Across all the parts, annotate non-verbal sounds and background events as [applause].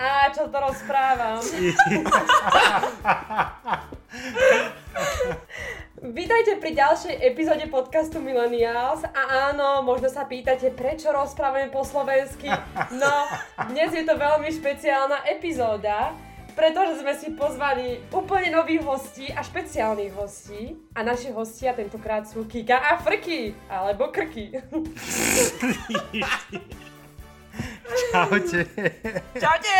A čo to rozprávam? [laughs] Vítajte pri ďalšej epizóde podcastu Millennials a áno, možno sa pýtate, prečo rozprávame po slovensky. No, dnes je to veľmi špeciálna epizóda, pretože sme si pozvali úplne nových hostí a špeciálnych hostí. A naši hostia tentokrát sú Kika a Frky, alebo Krky. [laughs] Čaute. Čaute!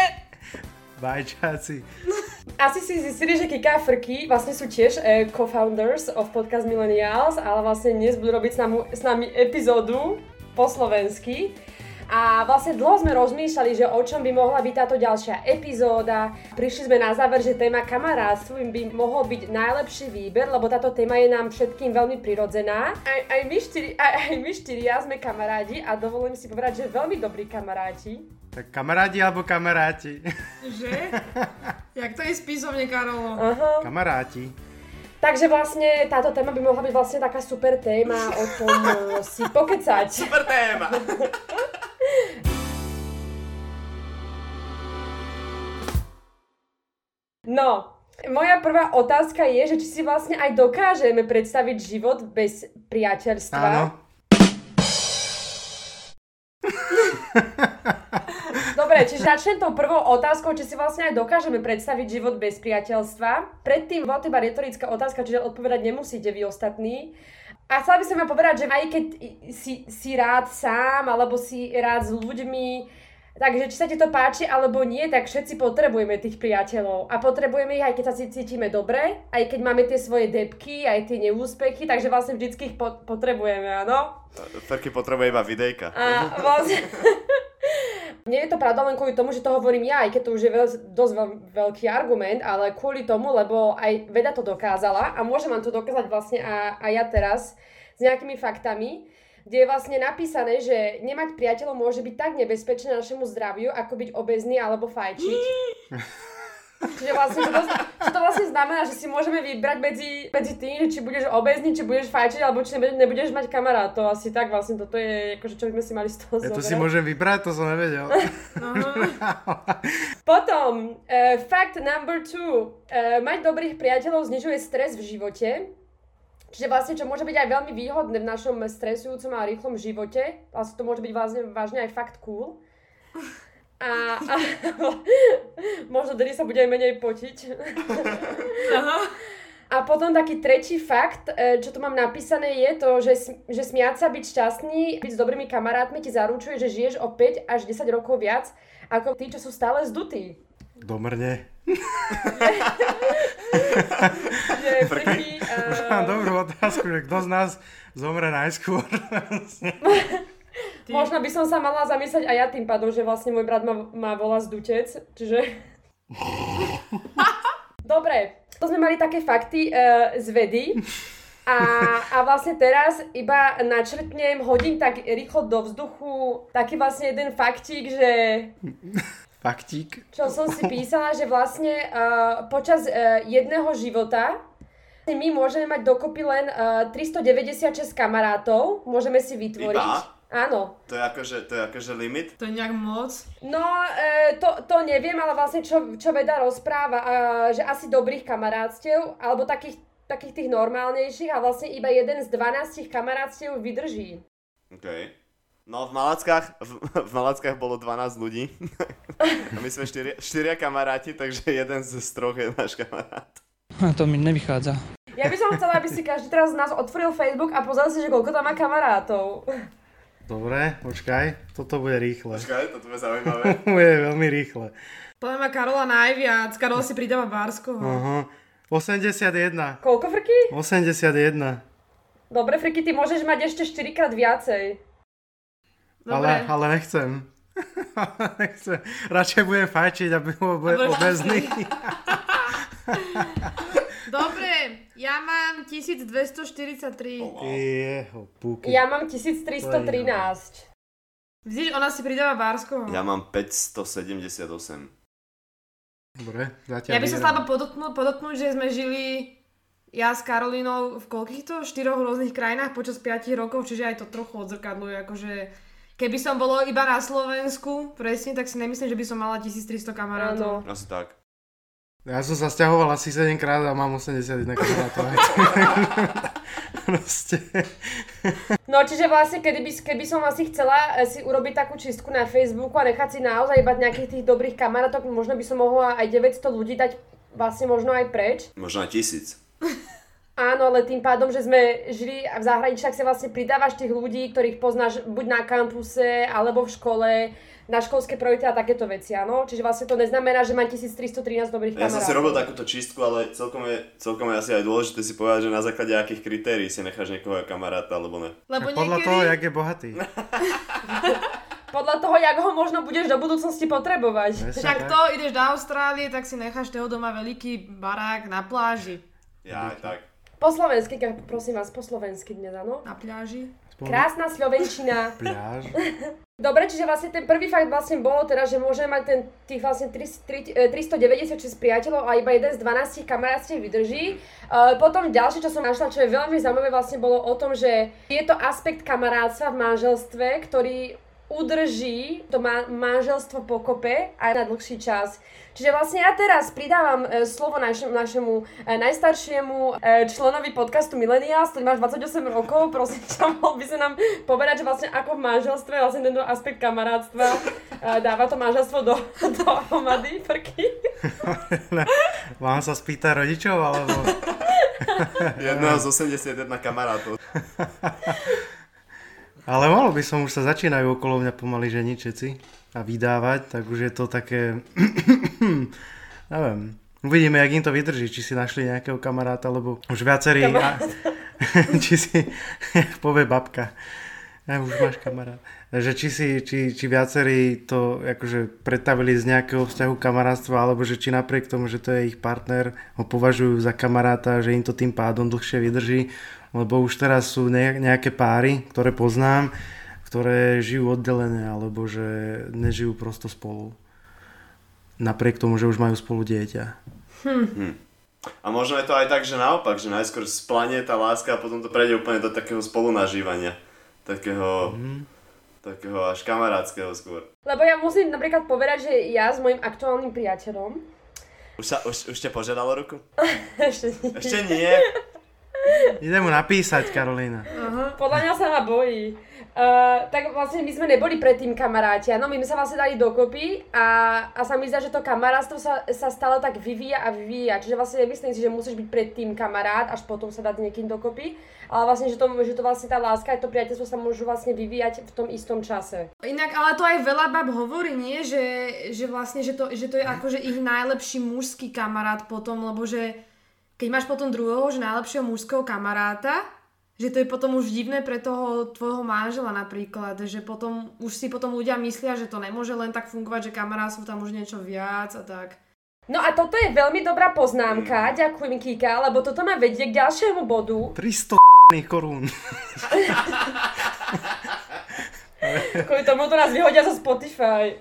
Bajčáci. Asi si zistili, že Kika a Frky vlastne sú tiež eh, co-founders of podcast Millennials, ale vlastne dnes budú robiť s nami, s nami epizódu po slovensky. A vlastne dlho sme rozmýšľali, že o čom by mohla byť táto ďalšia epizóda. Prišli sme na záver, že téma kamarátstvu by mohol byť najlepší výber, lebo táto téma je nám všetkým veľmi prirodzená. Aj, aj, my, štyri, aj, aj my štyria sme kamarádi a dovolím si povedať, že veľmi dobrí kamaráti. Tak kamarádi alebo kamaráti? Že? Jak to je spisovne, Karolo? Aha. Kamaráti. Takže vlastne táto téma by mohla byť vlastne taká super téma o tom eh, si pokecať. Super téma! [laughs] No, moja prvá otázka je, že či si vlastne aj dokážeme predstaviť život bez priateľstva. Áno. [laughs] Dobre, čiže začnem tou prvou otázkou, či si vlastne aj dokážeme predstaviť život bez priateľstva. Predtým bola to iba retorická otázka, čiže odpovedať nemusíte vy ostatní. A chcela by som vám povedať, že aj keď si, si rád sám, alebo si rád s ľuďmi, takže či sa ti to páči alebo nie, tak všetci potrebujeme tých priateľov. A potrebujeme ich aj keď sa si cítime dobre, aj keď máme tie svoje depky, aj tie neúspechy, takže vlastne vždycky ich po- potrebujeme, áno? Ferky potrebuje iba videjka. A vlastne... [laughs] Nie je to pravda len kvôli tomu, že to hovorím ja, aj keď to už je veľ, dosť veľ, veľký argument, ale kvôli tomu, lebo aj veda to dokázala a môžem vám to dokázať vlastne a, a ja teraz s nejakými faktami, kde je vlastne napísané, že nemať priateľov môže byť tak nebezpečné našemu zdraviu, ako byť obezný alebo fajčiť. [laughs] Čiže vlastne, čo to, čo to vlastne znamená, že si môžeme vybrať medzi, medzi tým, že či budeš obezný, či budeš fajčiť, alebo či nebudeš, mať kamarátov. Asi tak vlastne toto je, akože čo by sme si mali z toho Ja to si môžem vybrať, to som nevedel. [laughs] [laughs] Potom, uh, fact number two. Uh, mať dobrých priateľov znižuje stres v živote. Čiže vlastne, čo môže byť aj veľmi výhodné v našom stresujúcom a rýchlom živote. Vlastne to môže byť vlastne, vážne aj fakt cool. A, a [laughs] možno tedy sa budeme menej potiť. Aha. A potom taký tretí fakt, e, čo tu mám napísané, je to, že, že smiať sa, byť šťastný, byť s dobrými kamarátmi ti zaručuje, že žiješ o 5 až 10 rokov viac ako tí, čo sú stále zdutí. Domrne. [laughs] Že [laughs] frky, Mám dobrú otázku, že kto z nás zomre najskôr? Ty, [laughs] možno by som sa mala zamyslieť aj ja tým pádom, že vlastne môj brat ma, ma volá zdutec, čiže... [laughs] Dobre, to sme mali také fakty uh, z vedy. A, a vlastne teraz iba načrtnem, hodím tak rýchlo do vzduchu taký vlastne jeden faktík, že Faktík. čo som si písala, že vlastne uh, počas uh, jedného života my môžeme mať dokopy len uh, 396 kamarátov, môžeme si vytvoriť. Iba? Áno. To je akože, to je akože limit? to je nejak moc. No, e, to, to neviem, ale vlastne čo, čo veda rozpráva, a, že asi dobrých kamarátstiev, alebo takých, takých tých normálnejších a vlastne iba jeden z 12 kamarátstiev vydrží. OK. No v Malackách, v, v Malackách bolo 12 ľudí. [laughs] A my sme štyria, štyria kamaráti, takže jeden z troch je náš kamarát. A to mi nevychádza. Ja by som chcela, aby si každý teraz z nás otvoril Facebook a pozrel si, že koľko tam má kamarátov. Dobre, počkaj, toto bude rýchle. Počkaj, toto bude zaujímavé. [laughs] bude veľmi rýchle. Podľa mňa Karola najviac. Karol si pridáva Bárskoho. Aha. 81. Koľko frky? 81. Dobre, Friky, ty môžeš mať ešte 4 krát viacej. Dobre. Ale, ale nechcem. Ale [laughs] nechcem. Radšej budem fajčiť, aby bol A budeš obezný. [laughs] Dobre, ja mám 1243. Oh, wow. Jeho. Ja mám 1313. Vidíš, ona si pridáva Bárskoho. Ja mám 578. Dobre, zatiaľ Ja by som chcela podotknúť, podotknúť, že sme žili ja s Karolínou v koľkých to? Štyroch rôznych krajinách počas 5 rokov, čiže aj to trochu odzrkadluje, akože Keby som bolo iba na Slovensku, presne, tak si nemyslím, že by som mala 1300 kamarátov. Áno. Asi tak. Ja som sa stiahoval asi 7 krát a mám 81 kamarátov. [laughs] Proste. No čiže vlastne, kedy by, keby som asi chcela eh, si urobiť takú čistku na Facebooku a nechať si naozaj iba nejakých tých dobrých kamarátov, možno by som mohla aj 900 ľudí dať vlastne možno aj preč. Možno aj tisíc. [laughs] Áno, ale tým pádom, že sme žili v zahraničí, tak si vlastne pridávaš tých ľudí, ktorých poznáš buď na kampuse, alebo v škole, na školské projekty a takéto veci, áno. Čiže vlastne to neznamená, že mám 1313 dobrých Ja som kamarátov. si robil takúto čistku, ale celkom je, celkom je asi aj dôležité si povedať, že na základe akých kritérií si necháš niekoho kamaráta, alebo ne. Lebo Podľa niekedy... toho, jak je bohatý. [laughs] Podľa toho, jak ho možno budeš do budúcnosti potrebovať. Však tak. to, ideš do Austrálie, tak si necháš toho doma veľký barák na pláži. Ja aj tak. Po slovensky, prosím vás, po slovensky dnes, áno. Na pláži. Krásna slovenčina. [laughs] Pľáž. [laughs] Dobre, čiže vlastne ten prvý fakt vlastne bolo teda, že môžeme mať ten, tých vlastne 3, 3, e, 396 priateľov a iba jeden z 12 kamarátstiev vydrží. E, potom ďalšie, čo som našla, čo je veľmi zaujímavé, vlastne bolo o tom, že je to aspekt kamarátstva v manželstve, ktorý udrží to ma- manželstvo pokope aj na dlhší čas. Čiže vlastne ja teraz pridávam e, slovo našemu, našemu e, najstaršiemu e, členovi podcastu Millennials, ktorý máš 28 rokov, prosím ťa, [laughs] mohol by sa nám povedať, že vlastne ako v manželstve, vlastne tento aspekt kamarátstva e, dáva to manželstvo do, [laughs] do hromady, prky. [laughs] Mám sa spýtať rodičov, alebo... Jedného z 81 kamarátov. Ale malo by som, už sa začínajú okolo mňa pomaly ženiť všetci a vydávať, tak už je to také... [clears throat] Neviem. Uvidíme, jak im to vydrží, či si našli nejakého kamaráta, lebo už viacerí... A... [laughs] či si, povie babka, ja, už máš kamarát. Že či, si, či, či viacerí to akože predstavili z nejakého vzťahu kamarátstva, alebo že či napriek tomu, že to je ich partner, ho považujú za kamaráta, že im to tým pádom dlhšie vydrží, lebo už teraz sú ne- nejaké páry, ktoré poznám, ktoré žijú oddelené, alebo že nežijú prosto spolu. Napriek tomu, že už majú spolu dieťa. A možno je to aj tak, že naopak, že najskôr splanie tá láska a potom to prejde úplne do takého spolunažívania. Takého, takého až kamarátskeho skôr. Lebo ja musím napríklad povedať, že ja s mojim aktuálnym priateľom, Už, sa, už, už ťa požiadalo ruku? [laughs] ešte nie. Ešte nie. Idem mu napísať, Karolína. Podľa mňa sa ma bojí. Uh, tak vlastne my sme neboli predtým kamaráti, no my sme sa vlastne dali dokopy a, a sa mi zdá, že to kamarátstvo sa, sa stále tak vyvíja a vyvíja. Čiže vlastne nemyslím si, že musíš byť predtým kamarát, až potom sa dať s niekým dokopy. Ale vlastne, že to, že to vlastne tá láska a to priateľstvo sa môžu vlastne vyvíjať v tom istom čase. Inak, ale to aj veľa bab hovorí, nie? Že, že vlastne, že to, že to je [laughs] akože ich najlepší mužský kamarát potom, lebo že keď máš potom druhého, že najlepšieho mužského kamaráta, že to je potom už divné pre toho tvojho manžela napríklad, že potom už si potom ľudia myslia, že to nemôže len tak fungovať, že kamarátstvo tam už niečo viac a tak. No a toto je veľmi dobrá poznámka, ďakujem Kika, lebo toto ma vedie k ďalšiemu bodu. 300 [laughs] korún. [laughs] Kvôli tomu to nás vyhodia zo Spotify. [laughs]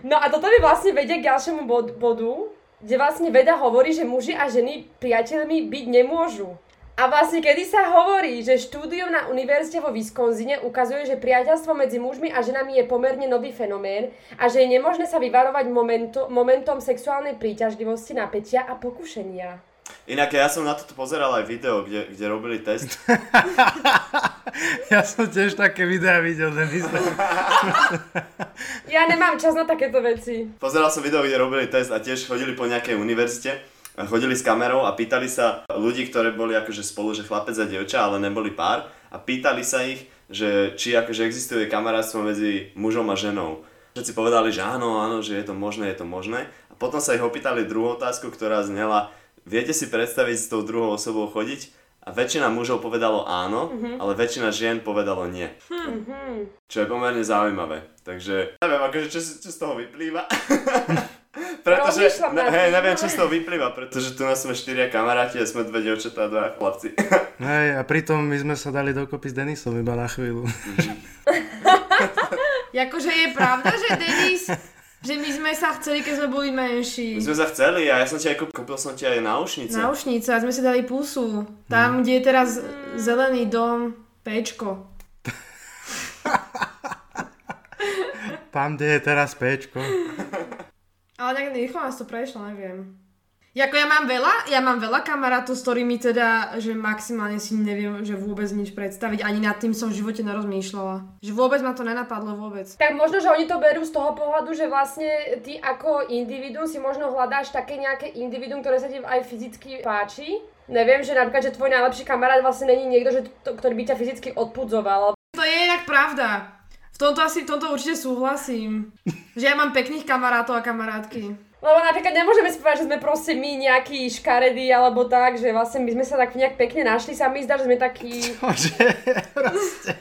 No a toto mi vlastne vedie k ďalšiemu bod- bodu, kde vlastne veda hovorí, že muži a ženy priateľmi byť nemôžu. A vlastne kedy sa hovorí, že štúdium na univerzite vo Wisconsine ukazuje, že priateľstvo medzi mužmi a ženami je pomerne nový fenomén a že je nemožné sa vyvarovať momento, momentom sexuálnej príťažlivosti, napätia a pokušenia. Inak ja som na toto pozeral aj video, kde, kde robili test. [laughs] Ja som tiež také videá videl, že myslím. Ja nemám čas na takéto veci. Pozeral som video, kde robili test a tiež chodili po nejakej univerzite. a Chodili s kamerou a pýtali sa ľudí, ktorí boli akože spolu, že chlapec a dievča, ale neboli pár. A pýtali sa ich, že či akože existuje kamarátstvo medzi mužom a ženou. Všetci povedali, že áno, áno, že je to možné, je to možné. A potom sa ich opýtali druhú otázku, ktorá znela, viete si predstaviť s tou druhou osobou chodiť? A väčšina mužov povedalo áno, ale väčšina žien povedalo nie. Čo je pomerne zaujímavé. Takže neviem, akože čo, čo z toho vyplýva. [laughs] pretože, ne, hej, neviem, čo z toho vyplýva, pretože tu nás sme štyria kamaráti a sme dve dievčatá a dva chlapci. [laughs] Hej, a pritom my sme sa dali dokopy s Denisom iba na chvíľu. [laughs] Jakože je pravda, že Denis, že my sme sa chceli, keď sme boli menší. My sme sa chceli a ja som ti aj kúpil, kúpil som ti aj náušnice. Náušnice a sme si dali pusu. Mhm. Tam, hmm. kde je teraz zelený dom, pečko. Tam, kde je teraz pečko. Ale tak rýchlo nás to prešlo, neviem. Jako ja mám veľa, ja mám veľa kamarátov, s ktorými teda, že maximálne si neviem, že vôbec nič predstaviť, ani nad tým som v živote nerozmýšľala. Že vôbec ma to nenapadlo vôbec. Tak možno, že oni to berú z toho pohľadu, že vlastne ty ako individuum si možno hľadáš také nejaké individuum, ktoré sa ti aj fyzicky páči. Neviem, že napríklad, že tvoj najlepší kamarát vlastne není niekto, že to, ktorý by ťa fyzicky odpudzoval. To je inak pravda. V tomto asi, v tomto určite súhlasím. Že ja mám pekných kamarátov a kamarátky. Lebo napríklad nemôžeme si povedať, že sme proste my nejakí škaredí alebo tak, že vlastne my sme sa tak nejak pekne našli, sa mi zdá, že sme takí... [laughs] Že proste,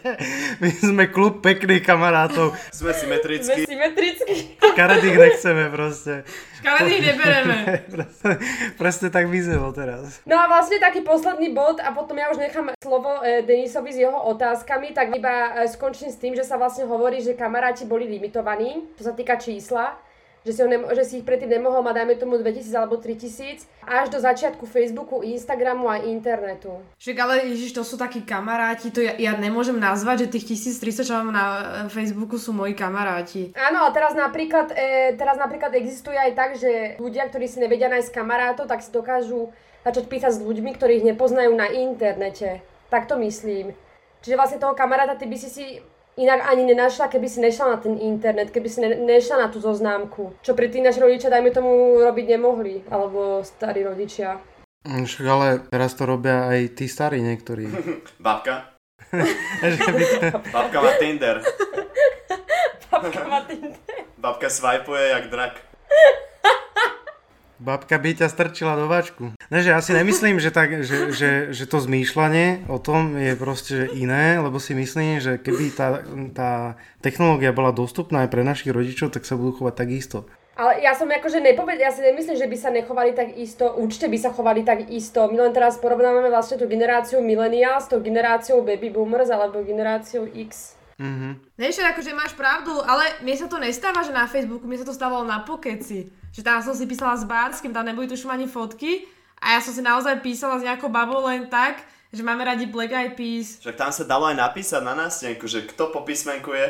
my sme klub pekných kamarátov. Sme Sme symetrickí. symetrickí. Škaredých nechceme proste. Škaredých nebereme. Proste, proste tak vyzelo teraz. No a vlastne taký posledný bod a potom ja už nechám slovo e, Denisovi s jeho otázkami, tak iba e, skončím s tým, že sa vlastne hovorí, že kamaráti boli limitovaní, čo sa týka čísla že si, ho nemo- že si ich predtým nemohol mať, dajme tomu 2000 alebo 3000, až do začiatku Facebooku, Instagramu a internetu. Však ale Ježiš, to sú takí kamaráti, to ja, ja nemôžem nazvať, že tých 1300, čo mám na e, Facebooku, sú moji kamaráti. Áno, a teraz napríklad, e, teraz napríklad existuje aj tak, že ľudia, ktorí si nevedia nájsť kamarátov, tak si dokážu začať písať s ľuďmi, ktorých nepoznajú na internete. Tak to myslím. Čiže vlastne toho kamaráta ty by si si inak ani nenašla, keby si nešla na ten internet, keby si ne- nešla na tú zoznámku. Čo pri tí naši rodičia, dajme tomu, robiť nemohli. Alebo starí rodičia. Mm, Však ale teraz to robia aj tí starí niektorí. [laughs] Babka. [laughs] [laughs] Babka má Tinder. Babka má Tinder. Babka swipeuje jak drak. Babka by ťa strčila do vačku. Ne, že ja si nemyslím, že, tak, že, že, že to zmýšľanie o tom je proste iné, lebo si myslím, že keby tá, tá technológia bola dostupná aj pre našich rodičov, tak sa budú chovať takisto. Ale ja som akože nepoved, ja si nemyslím, že by sa nechovali tak isto, určite by sa chovali tak isto. My len teraz porovnávame vlastne tú generáciu millennials s tou generáciou baby boomers alebo generáciou X. Mhm. Vieš, akože máš pravdu, ale mne sa to nestáva, že na Facebooku, mne sa to stávalo na pokeci. Že tam som si písala s Bárským, tam neboli tuším ani fotky a ja som si naozaj písala s nejakou babou len tak, že máme radi Black Eyed Peas. Však tam sa dalo aj napísať na nástenku, že kto po písmenku je.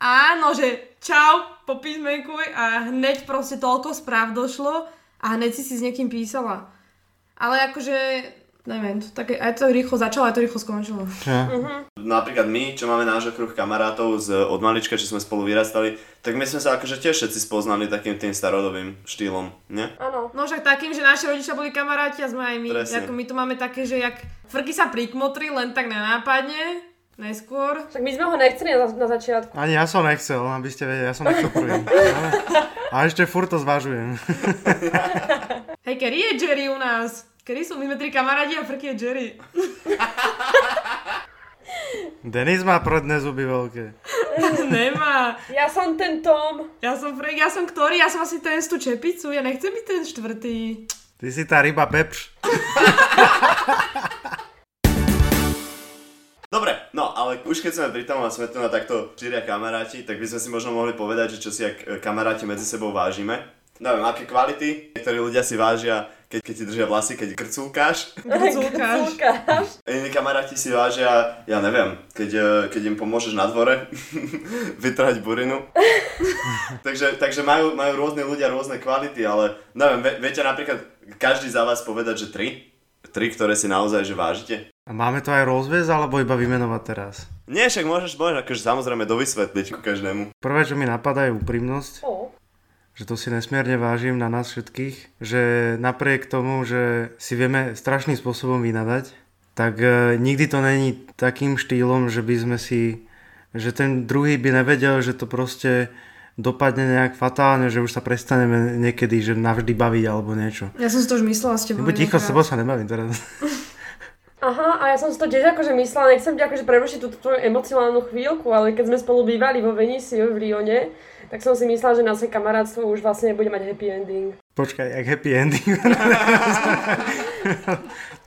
Áno, že čau, po písmenku a hneď proste toľko správ došlo a hneď si si s niekým písala. Ale akože, neviem, to také, aj to rýchlo začalo, aj to rýchlo skončilo. Ja. Napríklad my, čo máme náš okruh kamarátov z, od malička, čo sme spolu vyrastali, tak my sme sa akože tiež všetci spoznali takým tým starodobým štýlom, nie? Áno. No však takým, že naši rodičia boli kamaráti a sme aj my. Presne. Ako my tu máme také, že jak frky sa prikmotri len tak nenápadne, neskôr. Však my sme ho nechceli na, na začiatku. Ani ja som nechcel, aby ste vedeli, ja som nechcel prvý. Ale, a ešte furt to zvažujem. [laughs] Hej, kedy je Jerry u nás? Kedy sú? My sme tri kamaráti a frky je Jerry. [laughs] Denis má prodné zuby veľké. [laughs] Nemá. Ja som ten Tom. Ja som Frank, ja som ktorý? Ja som asi ten z tú čepicu, ja nechcem byť ten štvrtý. Ty si tá ryba Pepš. [laughs] Dobre, no ale už keď sme pri tom a sme tu na takto štyria kamaráti, tak by sme si možno mohli povedať, že čo si jak kamaráti medzi sebou vážime. Neviem, aké kvality niektorí ľudia si vážia, keď, keď ti držia vlasy, keď krcúkáš. Grculkáš. Grculkáš. Iní kamaráti si vážia, ja neviem, keď, eh, keď im pomôžeš na dvore [laughs] vytrhať burinu. [laughs] takže, takže majú, majú rôzne ľudia rôzne kvality, ale neviem, vie, viete napríklad každý za vás povedať, že tri? Tri, ktoré si naozaj že vážite? A máme to aj rozviesť, alebo iba vymenovať teraz? Nie, však môžeš, môžeš akože samozrejme dovysvetliť ku každému. Prvé, čo mi napadá, je úprimnosť. O, že to si nesmierne vážim na nás všetkých, že napriek tomu, že si vieme strašným spôsobom vynadať, tak e, nikdy to není takým štýlom, že by sme si, že ten druhý by nevedel, že to proste dopadne nejak fatálne, že už sa prestaneme niekedy, že navždy baviť alebo niečo. Ja som si to už myslela s tebou. Buď ticho, s tebou sa nebavím teraz. [laughs] Aha, a ja som si to tiež akože myslela, nechcem ti akože prerušiť túto tvoju emocionálnu chvíľku, ale keď sme spolu bývali vo Venisiu v Rione, tak som si myslela, že naše kamarátstvo už vlastne bude mať happy ending. Počkaj, jak happy ending. [laughs]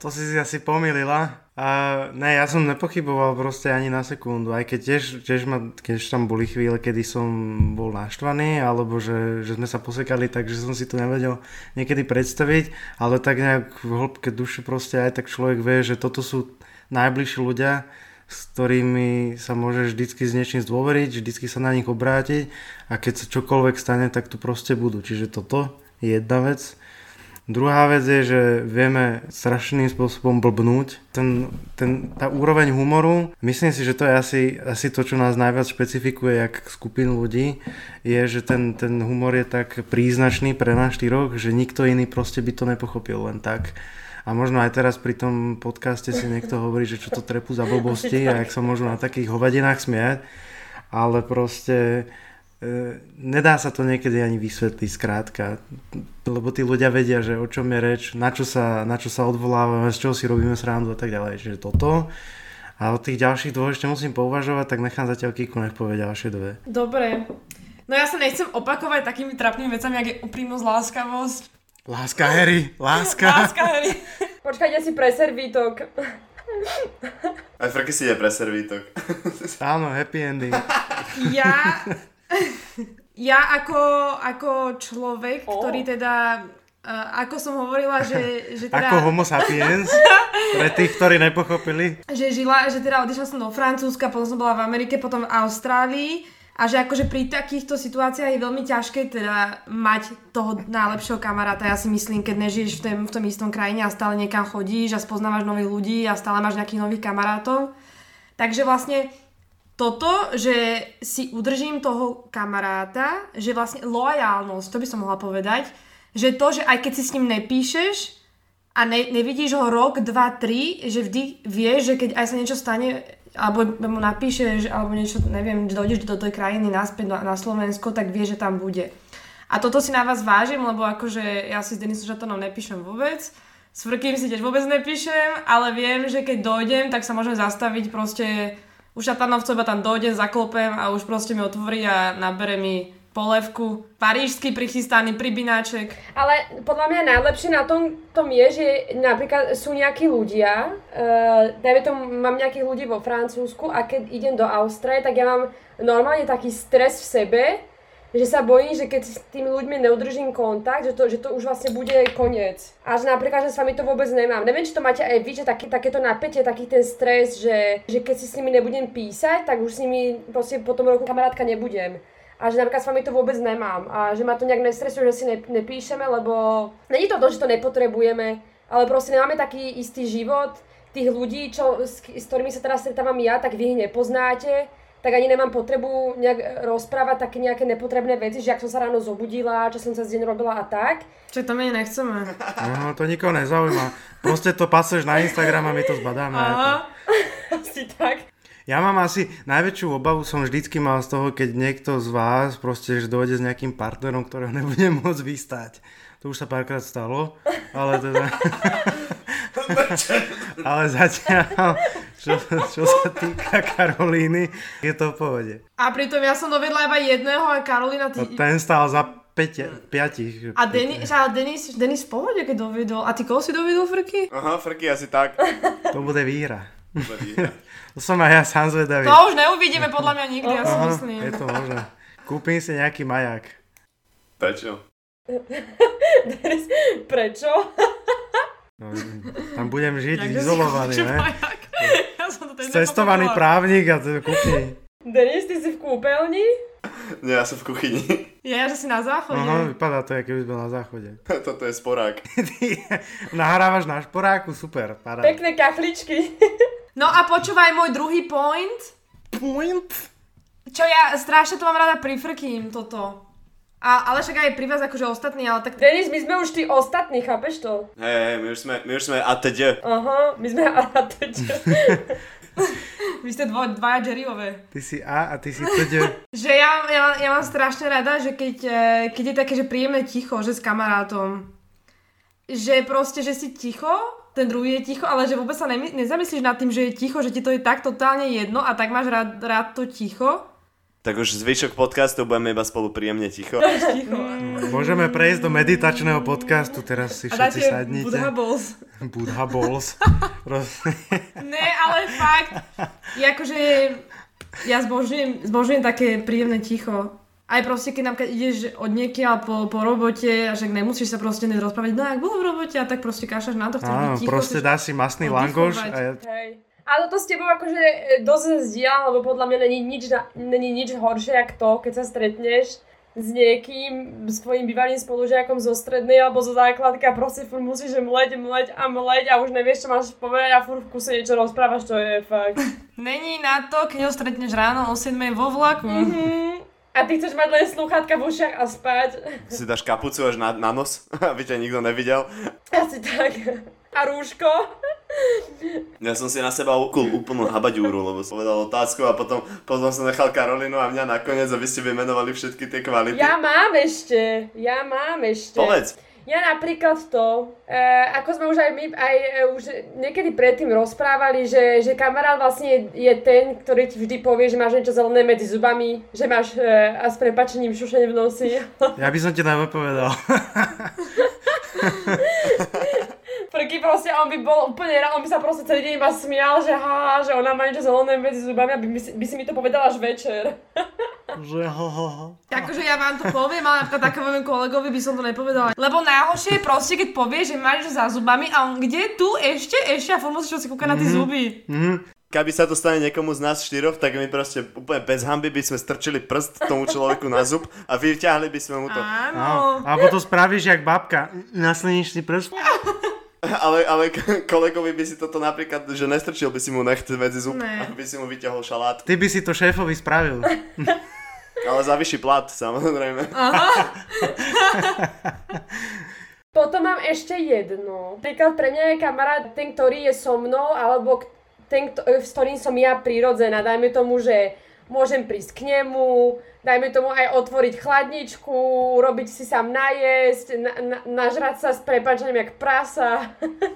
to si si asi pomýlila. A ne, ja som nepochyboval proste ani na sekundu, aj keď tiež, tiež ma, keď tam boli chvíle, kedy som bol naštvaný, alebo že, že sme sa posekali tak, že som si to nevedel niekedy predstaviť, ale tak nejak v hĺbke duše proste aj tak človek vie, že toto sú najbližší ľudia, s ktorými sa môžeš vždycky s niečím zdôveriť, vždycky sa na nich obrátiť a keď sa čokoľvek stane, tak tu proste budú. Čiže toto je jedna vec. Druhá vec je, že vieme strašným spôsobom blbnúť. Ten, ten, tá úroveň humoru, myslím si, že to je asi, asi to, čo nás najviac špecifikuje jak skupinu ľudí, je, že ten, ten humor je tak príznačný pre náš štyroch, že nikto iný proste by to nepochopil len tak. A možno aj teraz pri tom podcaste si niekto hovorí, že čo to trepu za blbosti a jak sa môžu na takých hovadinách smiať. Ale proste e, nedá sa to niekedy ani vysvetliť skrátka. Lebo tí ľudia vedia, že o čom je reč, na čo sa, na čo sa odvolávame, z čoho si robíme srandu a tak ďalej. Čiže toto. A od tých ďalších dvoch ešte musím pouvažovať, tak nechám zatiaľ Kiku, nech povie ďalšie dve. Dobre. No ja sa nechcem opakovať takými trapnými vecami, jak je úprimnosť, láskavosť. Láska, Harry, láska. Láska, Harry. Počkajte si pre servítok. Aj Frky si ide pre servítok. Áno, happy ending. Ja, ja ako, ako človek, Oh. ktorý teda, uh, ako som hovorila, že, že teda... Ako homo sapiens, pre tých, ktorí nepochopili. že žila, že teda odišla som do Francúzska, potom som bola v Amerike, potom v Austrálii a že akože pri takýchto situáciách je veľmi ťažké teda mať toho najlepšieho kamaráta, ja si myslím, keď nežiješ v tom, v tom istom krajine a stále niekam chodíš a spoznávaš nových ľudí a stále máš nejakých nových kamarátov. Takže vlastne toto, že si udržím toho kamaráta, že vlastne loajálnosť, to by som mohla povedať, že to, že aj keď si s ním nepíšeš, a ne, nevidíš ho rok, dva, tri, že vždy vieš, že keď aj sa niečo stane, alebo mu napíšeš, alebo niečo, neviem, že dojdeš do tej krajiny naspäť na, na Slovensko, tak vieš, že tam bude. A toto si na vás vážim, lebo akože ja si s Denisom Žatonom nepíšem vôbec, s Frkým si tiež vôbec nepíšem, ale viem, že keď dojdem, tak sa môžem zastaviť proste u Šatanovcov, iba tam dojdem, zaklopem a už proste mi otvorí a nabere mi polevku, parížsky prichystaný pribináček. Ale podľa mňa najlepšie na tom, tom je, že napríklad sú nejakí ľudia, uh, dajme tomu, mám nejakých ľudí vo Francúzsku a keď idem do Austrálie, tak ja mám normálne taký stres v sebe, že sa bojím, že keď s tými ľuďmi neudržím kontakt, že to, že to už vlastne bude koniec. A že napríklad, že s vami to vôbec nemám. Neviem, či to máte aj vy, že taký, takéto napätie, taký ten stres, že, že keď si s nimi nebudem písať, tak už s nimi proste po tom roku kamarátka nebudem a že napríklad s vami to vôbec nemám a že ma to nejak nestresuje, že si ne, nepíšeme, lebo není to to, že to nepotrebujeme, ale proste nemáme taký istý život tých ľudí, čo, s, s ktorými sa teraz stretávam ja, tak vy ich nepoznáte, tak ani nemám potrebu nejak rozprávať také nejaké nepotrebné veci, že ak som sa ráno zobudila, čo som sa z deň robila a tak. Čo to my nechceme. No, to nikoho nezaujíma. Proste to pasuješ na Instagram a my to zbadáme. Aha. [laughs] Asi tak. Ja mám asi najväčšiu obavu som vždycky mal z toho, keď niekto z vás proste že dojde s nejakým partnerom, ktorého [laughs] nebude môcť vystať. To už sa párkrát stalo, ale teda... [laughs] ale zatiaľ, čo, čo sa týka Karolíny, je to v pohode. A pritom ja som dovedla iba jedného a Karolina ty... Ten stál za päť, piatich. A Denis, ale Denis, Denis v pohode, keď dovedol. A ty koho si dovedol, Frky? Aha, Frky asi tak. To bude výhra. [laughs] To som aj ja sám zvedavý. To už neuvidíme podľa mňa nikdy, ja si myslím. je to možné. Kúpim si nejaký maják. Prečo? Prečo? No, tam budem žiť Jak izolovaný, ne? majak? [laughs] Ja som to Cestovaný právnik a to kúpni. Denis, ty si v kúpeľni? Nie, ja som v kuchyni. Je, že si na záchode. Aha, vypadá to, keby sme na záchode. [laughs] Toto je sporák. Ty [laughs] nahrávaš na šporáku, super, paráda. Pekné kachličky. [laughs] No a počúvaj môj druhý point. Point. Čo ja strašne to mám rada pri Frkým, toto. A, ale však aj pri vás akože ostatní, ale tak... Denis, my sme už tí ostatní, chápeš to? Hej, hej, my už sme, my už sme ATD. Aha, my sme arateči. [laughs] Vy ste dvo, dvaja Jerryové. Ty si A a ty si TD. [laughs] Že ja, ja, mám- ja mám strašne rada, že keď, eh, keď je také, že príjemné ticho, že s kamarátom. Že proste, že si ticho, ten druhý je ticho, ale že vôbec sa nezamyslíš nad tým, že je ticho, že ti to je tak totálne jedno a tak máš rád, rád to ticho. Tak už zvyšok podcastu budeme iba spolu príjemne ticho. [laughs] Ticho. Môžeme prejsť do meditačného podcastu, teraz si A všetci dáte sadnite. Buddha Balls. [laughs] Buddha Balls. [laughs] Ne, ale fakt. Je akože, ja zbožujem, zbožujem také príjemné ticho. Aj proste, keď napríklad ideš od niekiaľ po, po robote a že nemusíš sa proste nerozprávať, no ak bolo v robote a tak proste kašaš na to, chceš byť Áno, ticho. proste dá si masný langoš a ja, Hej. Ale to s tebou akože e, dosť zdieľam, lebo podľa mňa není nič, není nič horšie, jak to, keď sa stretneš s niekým, s tvojim bývalým spolužiakom zo strednej alebo zo základky a proste furt musíš mleť, mleť a mleť a už nevieš, čo máš povedať a furt v kuse niečo rozprávaš, to je fakt. [laughs] Není na to, keď ho stretneš ráno o 7 vo vlaku. Mhm. A ty chceš mať len sluchátka v ušiach a spať. Si dáš kapucu až na, na nos, [laughs] aby ťa nikto nevidel. Asi tak. A rúško. Ja som si na seba ukul úplnú habaďúru, lebo som povedal otázku a potom, potom som nechal Karolinu a mňa nakoniec, aby ste vymenovali všetky tie kvality. Ja mám ešte. Ja mám ešte. Povedz. Ja napríklad to, e, ako sme už aj my aj e, už niekedy predtým rozprávali, že, že kamarát vlastne je ten, ktorý ti vždy povie, že máš niečo zelené medzi zubami, že máš e, a s prepačením šušenie v nosi. Ja by som ti nepovedal. [laughs] Prky proste, on by bol úplne rád, on by sa proste celý deň iba smial, že ha, že ona má niečo zelené medzi zubami a by, by, si, by si mi to povedala až večer. že ho, ho, ho. Akože ja vám to poviem, ale napríklad takému kolegovi by som to nepovedala. Lebo najhoršie je proste, keď povie, že máš za zubami a on kde tu ešte, ešte a furt musíš si kúkať na tie zuby. Keby sa to stane niekomu z nás štyroch, tak my proste úplne bez hamby by sme strčili prst tomu človeku na zub a vyťahli by sme mu to. Áno. Alebo to spravíš jak babka. Nasleníš si prst. [laughs] [laughs] Ale, ale kolegovi by si toto napríklad, že nestrčil by si mu necht medzi zub, Ne. aby si mu vyťahol šalát. Ty by si to šéfovi spravil. [laughs] Ale za vyšší plat, samozrejme. [laughs] Potom mám ešte jedno. Napríklad pre mňa je kamarát ten, ktorý je so mnou, alebo ten, s ktorým som ja prirodzená. Dajme tomu, že môžem prísť k nemu, dajme tomu aj otvoriť chladničku, robiť si sám najesť, na, na, nažrať sa s prepačením jak prasa.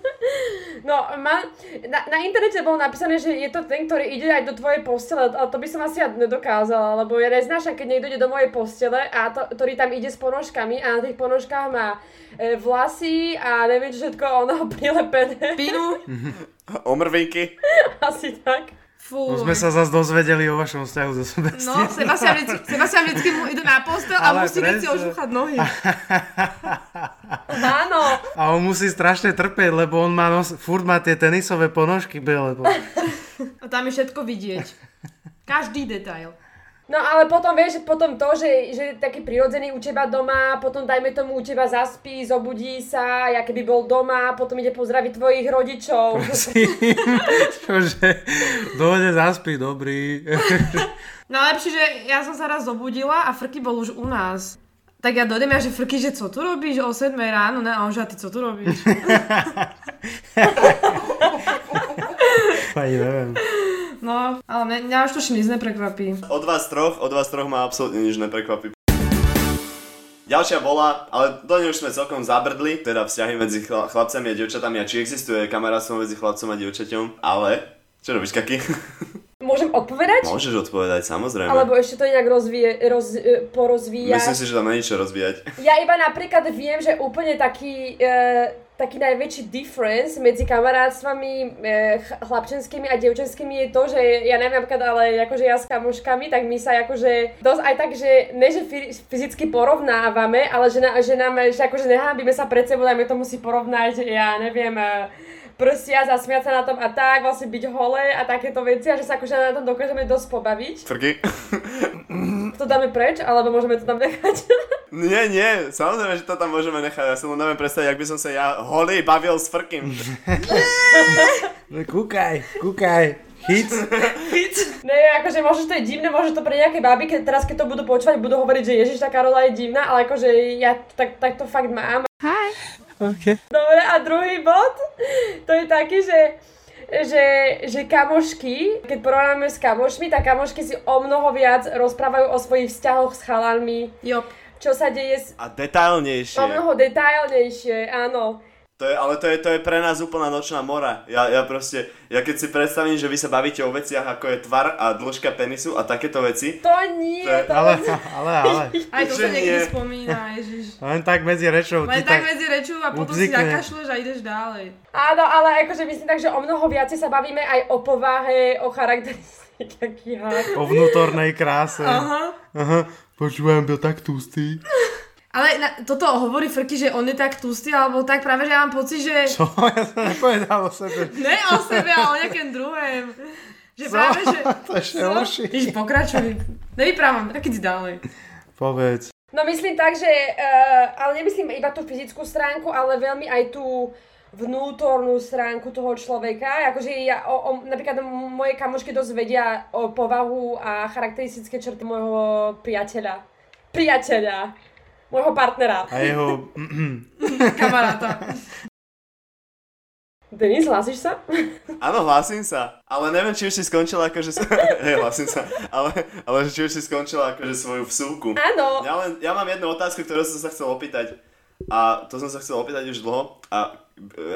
[laughs] no, ma, na, na internete bolo napísané, že je to ten, ktorý ide aj do tvojej postele, ale to by som asi ja nedokázala, lebo ja neznášam, keď niekto ide do mojej postele a to, ktorý tam ide s ponožkami a na tých ponožkách má e, vlasy a neviem čo všetko ono [laughs] prilepené. Pinu. [laughs] Omrvinky. Asi tak. Fú. No sme sa zase dozvedeli o vašom vzťahu so No, Sebastianom. Sebastian vždycky, Sebastian vždycky mu ide na postel a musí keď si presne. ožúchať nohy. [laughs] [laughs] Áno. A on musí strašne trpieť, lebo on má nos, furt má tie tenisové ponožky biele. bo- A tam je všetko vidieť. Každý detail. No ale potom vieš, potom to, že, že je taký prirodzený u teba doma, potom dajme tomu u teba zaspí, zobudí sa, ja keby bol doma, potom ide pozdraviť tvojich rodičov. Čože, [laughs] dojde zaspí, dobrý. [laughs] Najlepšie, že ja som sa raz zobudila a Frky bol už u nás. Tak ja dojdem a že Frky, že co tu robíš o 7 ráno? Ne, a on že a ty co tu robíš? [laughs] Ani neviem. No, ale mňa, mňa už to nic neprekvapí. Od vás troch, od vás troch ma absolútne nič neprekvapí. Ďalšia bola, ale do nej už sme celkom zabrdli, teda vzťahy medzi chla- chlapcami a dievčatami a či existuje kamarátstvo medzi chlapcom a dievčaťom, ale... Čo robíš, Kaky? [laughs] Môžem odpovedať? Môžeš odpovedať, samozrejme. Alebo ešte to nejak rozvie, roz, e, porozvíjať? Myslím si, že tam není čo rozvíjať. Ja iba napríklad viem, že úplne taký, e, taký najväčší difference medzi kamarátstvami e, ch- chlapčenskými a dievčenskými je to, že ja neviem napríklad, ale akože ja s kamoškami, tak my sa akože dosť aj tak, že ne, že fyzicky porovnávame, ale že, na, že nám, že akože nehábime sa pred sebou, dajme tomu si porovnať, ja neviem, e, prstia, zasmiať sa na tom a tak, vlastne byť holé a takéto veci a že sa akože na tom dokážeme dosť pobaviť. Frky? [laughs] To dáme preč, alebo môžeme to tam nechať? [laughs] nie, nie, samozrejme, že to tam môžeme nechať. Ja si len neviem predstaviť, ak by som sa ja holý bavil s Frkým. [laughs] No, kúkaj, kúkaj. Chyc. Ne, akože možno to je divné, možno to pre nejaké baby, keď teraz keď to budú počúvať, budú hovoriť, že Ježiš, tá Karola je divná, ale akože ja tak, tak to fakt mám. Okay. Dobre, a druhý bod, to je taký, že že, že kamošky, keď porovnáme s kamošmi, tak kamošky si o mnoho viac rozprávajú o svojich vzťahoch s chalanmi, Jop. čo sa deje s, A detailnejšie. o mnoho detailnejšie, áno. To je, ale to je, to je pre nás úplná nočná mora. Ja, ja proste, ja keď si predstavím, že vy sa bavíte o veciach ako je tvar a dĺžka penisu a takéto veci, To nie, To je- to... Ale, ale, ale. [laughs] Aj to sa niekedy nie. spomína, ježiš. Len tak medzi rečou. Len tak tak, medzi rečou a potom si ubzikne. zakašľeš a ideš ďalej. Áno, ale akože myslím tak, že o mnoho viacej sa bavíme aj o povahe, o charakteristikách. [laughs] o vnútornej kráse. Aha. Aha. Počúvam, byl tak tustý. Ale na, toto hovorí Frky, že on je tak tustý, alebo tak práve, že ja mám pocit, že... Čo? [laughs] Ja som nepovedal o sebe. Ne o sebe, ale o nejakém druhém. Že Co? práve, že... [laughs] To je ešte. Víš, pokračuj. Nevyprávam, tak ísť ďalej. Povedz. No myslím tak, že, uh, ale nemyslím iba tú fyzickú stránku, ale veľmi aj tú vnútornú stránku toho človeka. Akože ja, o, o, napríklad moje kamošky dosť vedia o povahu a charakteristické črty môjho priateľa. Priateľa. Môjho partnera. A jeho... [clears throat] Kamaráta. Denis, hlásiš sa? Áno, hlásim sa, ale neviem, či už si skončila akože... [laughs] Hej, hlásim sa, ale, ale či už si skončila akože svoju vsúku. Áno. Ja, len, ja mám jednu otázku, ktorú som sa chcel opýtať. A to som sa chcel opýtať už dlho a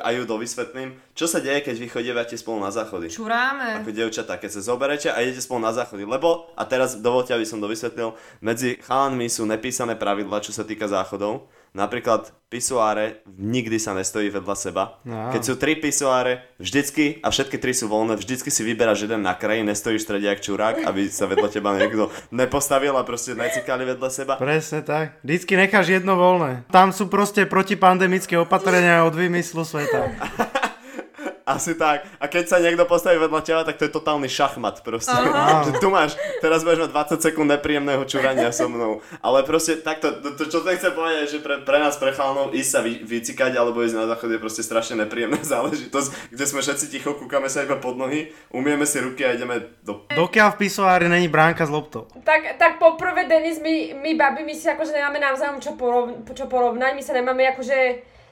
aj ju dovysvetlím. Čo sa deje, keď vy chodívate spolu na záchody? Čuráme. Ako dievčatá, keď sa zoberete a idete spolu na záchody. Lebo, a teraz dovolte, aby som dovysvetlil, medzi chalanmi sú nepísané pravidla, čo sa týka záchodov. Napríklad pisuáre nikdy sa nestojí vedľa seba. No. Keď sú tri pisuáre, vždycky, a všetky tri sú voľné, vždycky si vyberáš jeden na kraji, nestojíš v strede jak čurák, aby sa vedľa teba niekto nepostavil a proste necikali vedľa seba. Presne tak. Vždycky necháš jedno voľné. Tam sú proste protipandemické opatrenia od vymyslu sveta. [laughs] Asi tak. A keď sa niekto postaví vedľa teba, tak to je totálny šachmat proste. [laughs] Že tu máš, teraz budeš mať 20 sekúnd nepríjemného čurania so mnou. Ale proste takto, to, to čo to chcem povedať, je, že pre, pre nás pre chalanov ísť sa vy, vycikať alebo ísť na záchod je proste strašne nepríjemná [laughs] záležitosť, kde sme všetci ticho, kúkame sa iba pod nohy, umieme si ruky a ideme do... Dokiaľ v pisoári není bránka s loptou. Tak, tak poprvé, Denis, my, my babi, my si akože nemáme navzájom čo, porov, čo porovnať, my sa nemáme akože,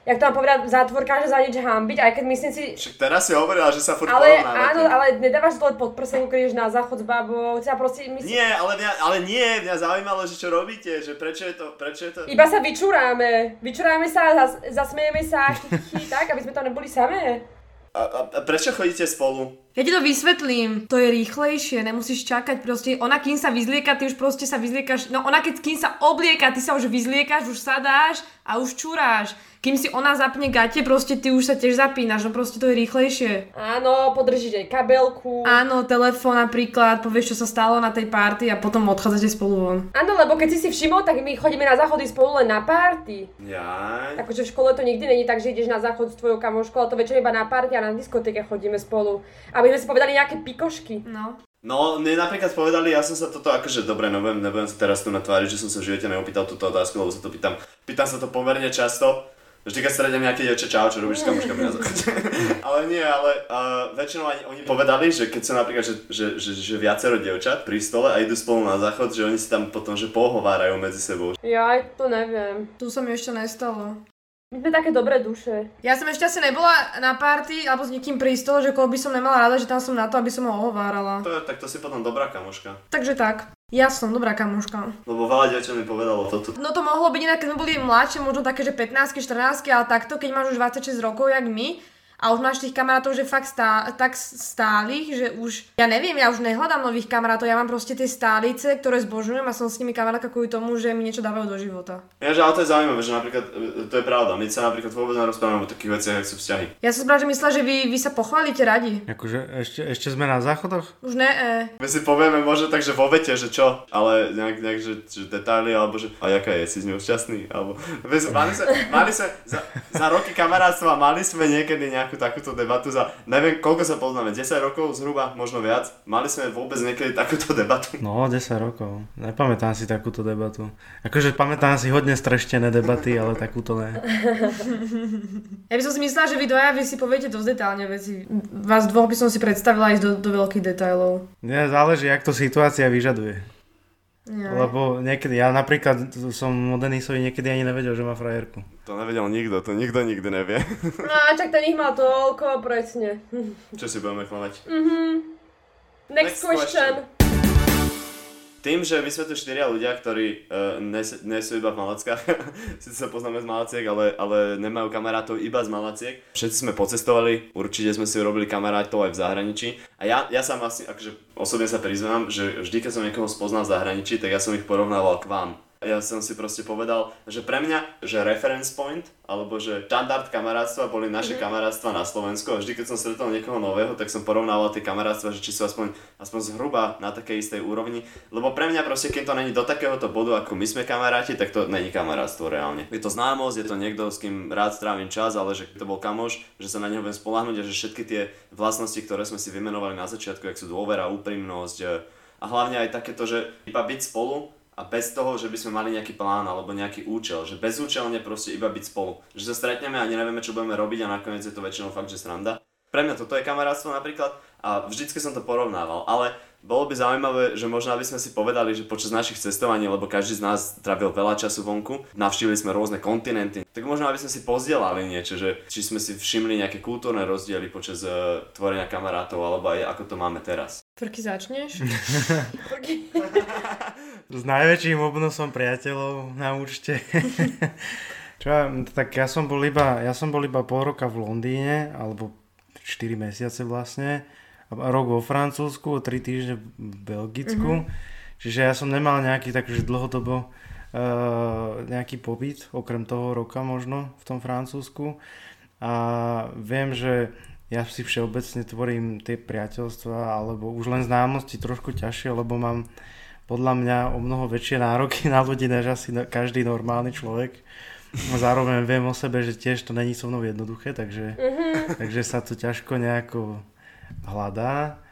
jak to mám povedať, zátvorka, že za nič hambiť, aj keď myslím si, Však teraz si hovorila, že sa furt ale áno, ale nedávaš dole pod prsenku, keď na záchod s babou, teda proste my si, Nie, ale mňa, ale nie, mňa zaujímalo, že čo robíte, že prečo je to, prečo je to... iba sa vyčuráme, vyčuráme sa, zas, zasmejeme sa, chy, tak, aby sme tam neboli samé. A, a, a prečo chodíte spolu? Ja ti to vysvetlím. To je rýchlejšie, nemusíš čakať proste. Ona kým sa vyzlieka, ty už proste sa vyzliekaš. No ona keď kým sa oblieka, ty sa už vyzliekaš, už sadáš a už čuráš. Kým si ona zapne gate, proste ty už sa tiež zapínaš, no proste to je rýchlejšie. Áno, podržíš aj kabelku. Áno, telefón napríklad, povieš, čo sa stalo na tej party a potom odchádzate spolu von. Áno, lebo keď si si všimol, tak my chodíme na záchody spolu len na party. Jaj. Akože v škole to nikdy není tak, že ideš na záchod s tvojou kamoškou, ale to väčšinou iba na party a na diskotéke chodíme spolu. Aby sme si povedali nejaké pikošky. No. No, mne napríklad povedali, ja som sa toto akože, dobre, no nebudem, nebudem sa teraz tu natváriť, že som sa v živote neopýtal túto otázku, lebo sa to pýtam, pýtam sa to pomerne často. Vždy, keď stretnem nejaké dievče, čau, čo robíš s kamoškami na záchode. ale nie, ale uh, väčšinou ani oni povedali, že keď sú napríklad, že, že, že, že viacero dievčat pri stole a idú spolu na záchod, že oni si tam potom, že pohovárajú medzi sebou. Ja to neviem. Tu sa mi ešte nestalo. My sme také dobré duše. Ja som ešte asi nebola na party alebo s nikým pri stole, že koho by som nemala rada, že tam som na to, aby som ho ohovárala. To je, tak to si potom dobrá kamoška. Takže tak. Ja som dobrá kamoška. Lebo veľa dievčat mi povedalo toto. No to mohlo byť inak, keď sme boli mladšie, možno také, že 15 14 ale takto, keď máš už 26 rokov, jak my, a už máš tých kamarátov, že fakt stá, tak stálych, že už, ja neviem, ja už nehľadám nových kamarátov, ja mám proste tie stálice, ktoré zbožujem a som s nimi kamarátka kvôli tomu, že mi niečo dávajú do života. Ja, že ale to je zaujímavé, že napríklad, e, to je pravda, my sa napríklad vôbec nerozprávame o takých veciach, ako sú vzťahy. Ja som práve že myslela, že vy, vy sa pochválite radi. Akože ešte, ešte sme na záchodoch? Už ne, e. My si povieme možno tak, že vo vete, že čo, ale nejak, nejak že, že detaily, alebo že a jaká je, si z ňou šťastný, alebo mali sme, mali sme za, za roky kamarátstva, mali sme niekedy nejakú takúto debatu za, neviem koľko sa poznáme, 10 rokov zhruba, možno viac, mali sme vôbec niekedy takúto debatu. No, 10 rokov. Nepamätám si takúto debatu. Akože pamätám si hodne streštené debaty, ale takúto ne. [laughs] Ja by som si myslela, že vy dvaja vy si poviete dosť detálne veci. Vás dvoch by som si predstavila ísť do, do veľkých detailov. Nie, záleží, jak to situácia vyžaduje. Ja. Lebo niekedy, ja napríklad som o Denisovi niekedy ani nevedel, že má frajerku. To nevedel nikto, to nikto nikdy nevie. No a čak ten ich mal toľko, presne. Čo si budeme klamať? Next, Next question. Tým, že my sme tu štyria ľudia, ktorí uh, nes, nie sú iba v Malackách, [laughs] síce sa poznáme z Malaciek, ale, ale nemajú kamarátov iba z Malaciek. Všetci sme pocestovali, určite sme si urobili kamarátov aj v zahraničí. A ja, ja sám asi, akože osobne sa priznám, že vždy, keď som niekoho spoznal v zahraničí, tak ja som ich porovnával k vám. Ja som si proste povedal, že pre mňa, že reference point, alebo že štandard kamarátstva boli naše mm-hmm. kamarátstva na Slovensku a vždy, keď som stretol niekoho nového, tak som porovnával tie kamarátstva, že či sú aspoň, aspoň zhruba na takej istej úrovni. Lebo pre mňa proste, keď to není do takéhoto bodu, ako my sme kamaráti, tak to není kamarátstvo reálne. Je to známosť, je to niekto, s kým rád strávim čas, ale že to bol kamoš, že sa na neho viem spolahnuť a že všetky tie vlastnosti, ktoré sme si vymenovali na začiatku, ak sú dôvera, úprimnosť a hlavne aj takéto, že iba byť spolu a bez toho, že by sme mali nejaký plán alebo nejaký účel, že bezúčelne proste iba byť spolu. Že sa stretneme a nevieme, čo budeme robiť a nakoniec je to väčšinou fakt, že sranda. Pre mňa toto je kamarátstvo napríklad a vždycky som to porovnával, ale bolo by zaujímavé, že možno aby sme si povedali, že počas našich cestovaní, lebo každý z nás trávil veľa času vonku, navštívili sme rôzne kontinenty, tak možno aby sme si pozdielali niečo, že či sme si všimli nejaké kultúrne rozdiely počas uh, tvorenia kamarátov, alebo aj ako to máme teraz. Frky začneš? [laughs] S najväčším obnosom priateľov na účte. [laughs] Čo, tak ja som bol iba, ja som bol iba pol roka v Londýne, alebo 4 mesiace vlastne rok vo Francúzsku, 3 týždne v Belgicku. Mm-hmm. Čiže ja som nemal nejaký takže dlhodobo uh, nejaký pobyt, okrem toho roka možno v tom Francúzsku. A viem, že ja si všeobecne tvorím tie priateľstva alebo už len známosti trošku ťažšie, lebo mám podľa mňa o mnoho väčšie nároky na ľudí, než asi každý normálny človek. Zároveň viem o sebe, že tiež to není so mnou jednoduché, takže, mm-hmm. takže sa to ťažko nejako hľadá.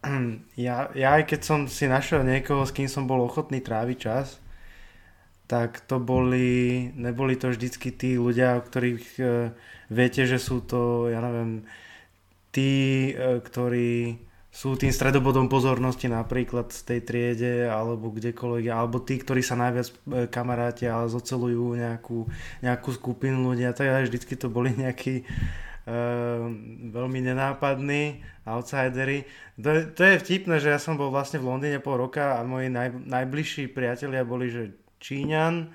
[clears throat] Ja, ja aj keď som si našiel niekoho, s kým som bol ochotný tráviť čas, tak to boli, neboli to vždycky tí ľudia, o ktorých e, viete, že sú to, ja neviem, tí, e, ktorí sú tým stredobodom pozornosti napríklad v tej triede alebo kdekoľvek, alebo tí, ktorí sa najviac e, kamarátia a zocelujú nejakú, nejakú skupinu ľudia, tak aj vždycky to boli nejakí veľmi nenápadní outsidery. To, to je vtipné, že ja som bol vlastne v Londýne pol roka a moji naj, najbližší priatelia boli, že Číňan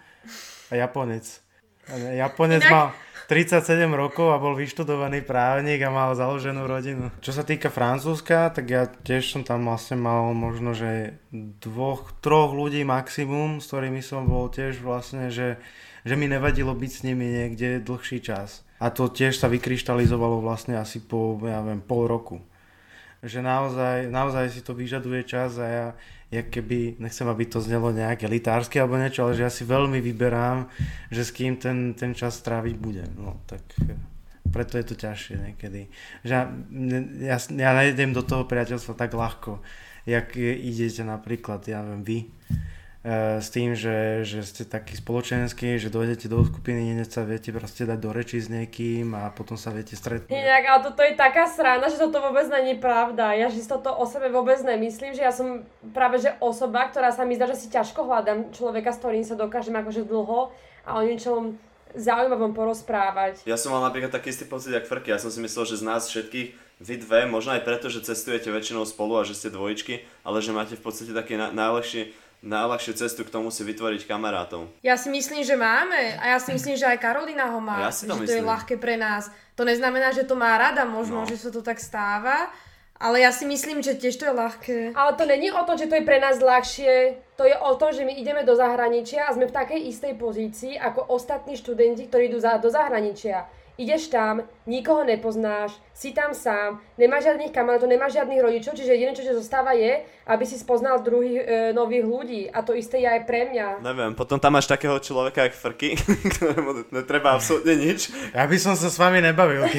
a Japonec. Japonec Inak... mal 37 rokov a bol vyštudovaný právnik a mal založenú rodinu. Čo sa týka Francúzska, tak ja tiež som tam vlastne mal možno, že dvoch, troch ľudí maximum, s ktorými som bol tiež vlastne, že, že mi nevadilo byť s nimi niekde dlhší čas. A to tiež sa vykryštalizovalo vlastne asi po, ja viem, pol roku. Že naozaj, naozaj si to vyžaduje čas a ja, ja keby, nechcem, aby to znelo nejak elitársky alebo niečo, ale že ja si veľmi vyberám, že s kým ten, ten čas stráviť bude. No tak preto je to ťažšie niekedy. Že ja, ja, ja nejdem do toho priateľstva tak ľahko, jak idete napríklad, ja viem, vy s tým, že, že ste takí spoločenskí, že dojdete do skupiny, hneď sa viete proste dať do reči s niekým a potom sa viete stretnúť. Inak, ale toto je taká sranda, že toto vôbec není pravda. Ja si toto o sebe vôbec nemyslím, že ja som práve že osoba, ktorá sa mi zdá, že si ťažko hľadám človeka, s ktorým sa dokážem akože dlho a o niečom zaujímavom porozprávať. Ja som mal napríklad taký istý pocit, jak Frky. Ja som si myslel, že z nás všetkých vy dve, možno aj preto, že cestujete väčšinou spolu a že ste dvojičky, ale že máte v podstate taký na- najlepší najľahšiu cestu k tomu si vytvoriť kamarátov. Ja si myslím, že máme a ja si myslím, že aj Karolina ho má. Ja si to že myslím. to je ľahké pre nás. To neznamená, že to má rada, možno, no. že sa to tak stáva, ale ja si myslím, že tiež to je ľahké. Ale to není o tom, že to je pre nás ľahšie, to je o tom, že my ideme do zahraničia a sme v takej istej pozícii ako ostatní študenti, ktorí idú za, do zahraničia. Ideš tam, nikoho nepoznáš, si tam sám, nemáš žiadnych kamarátov, nemáš žiadnych rodičov, čiže jediné, čo ti zostáva je, aby si spoznal druhých e, nových ľudí. A to isté je aj pre mňa. Neviem, potom tam máš takého človeka, jak Frky, [laughs] ktorému netreba absolútne nič. Ja by som sa s vami nebavil. [laughs]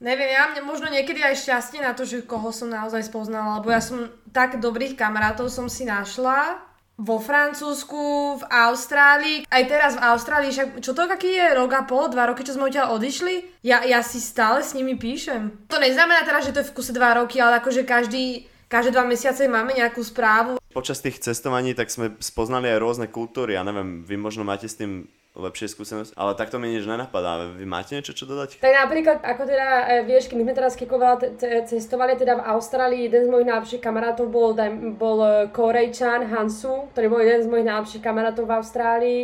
Neviem, ja mne možno niekedy aj šťastie na to, že koho som naozaj spoznala, lebo ja som tak dobrých kamarátov som si našla, vo Francúzsku, v Austrálii, aj teraz v Austrálii, však čo to aký je rok a pol, dva roky, čo sme odtiaľ odišli, ja, ja si stále s nimi píšem. To neznamená teda, že to je v kuse dva roky, ale akože každý, každé dva mesiace máme nejakú správu. Počas tých cestovaní tak sme spoznali aj rôzne kultúry, ja neviem, vy možno máte s tým lepšie skúsenosť, ale takto mi nič nenapadá. Vy máte niečo, čo dodať? Tak napríklad, ako teda, e, vieš, my sme teraz kekovala, cestovali teda v Austrálii, jeden z mojich najlepších kamarátov bol, bol e, Korejčan Hansu, ktorý bol jeden z mojich najlepších kamarátov v Austrálii.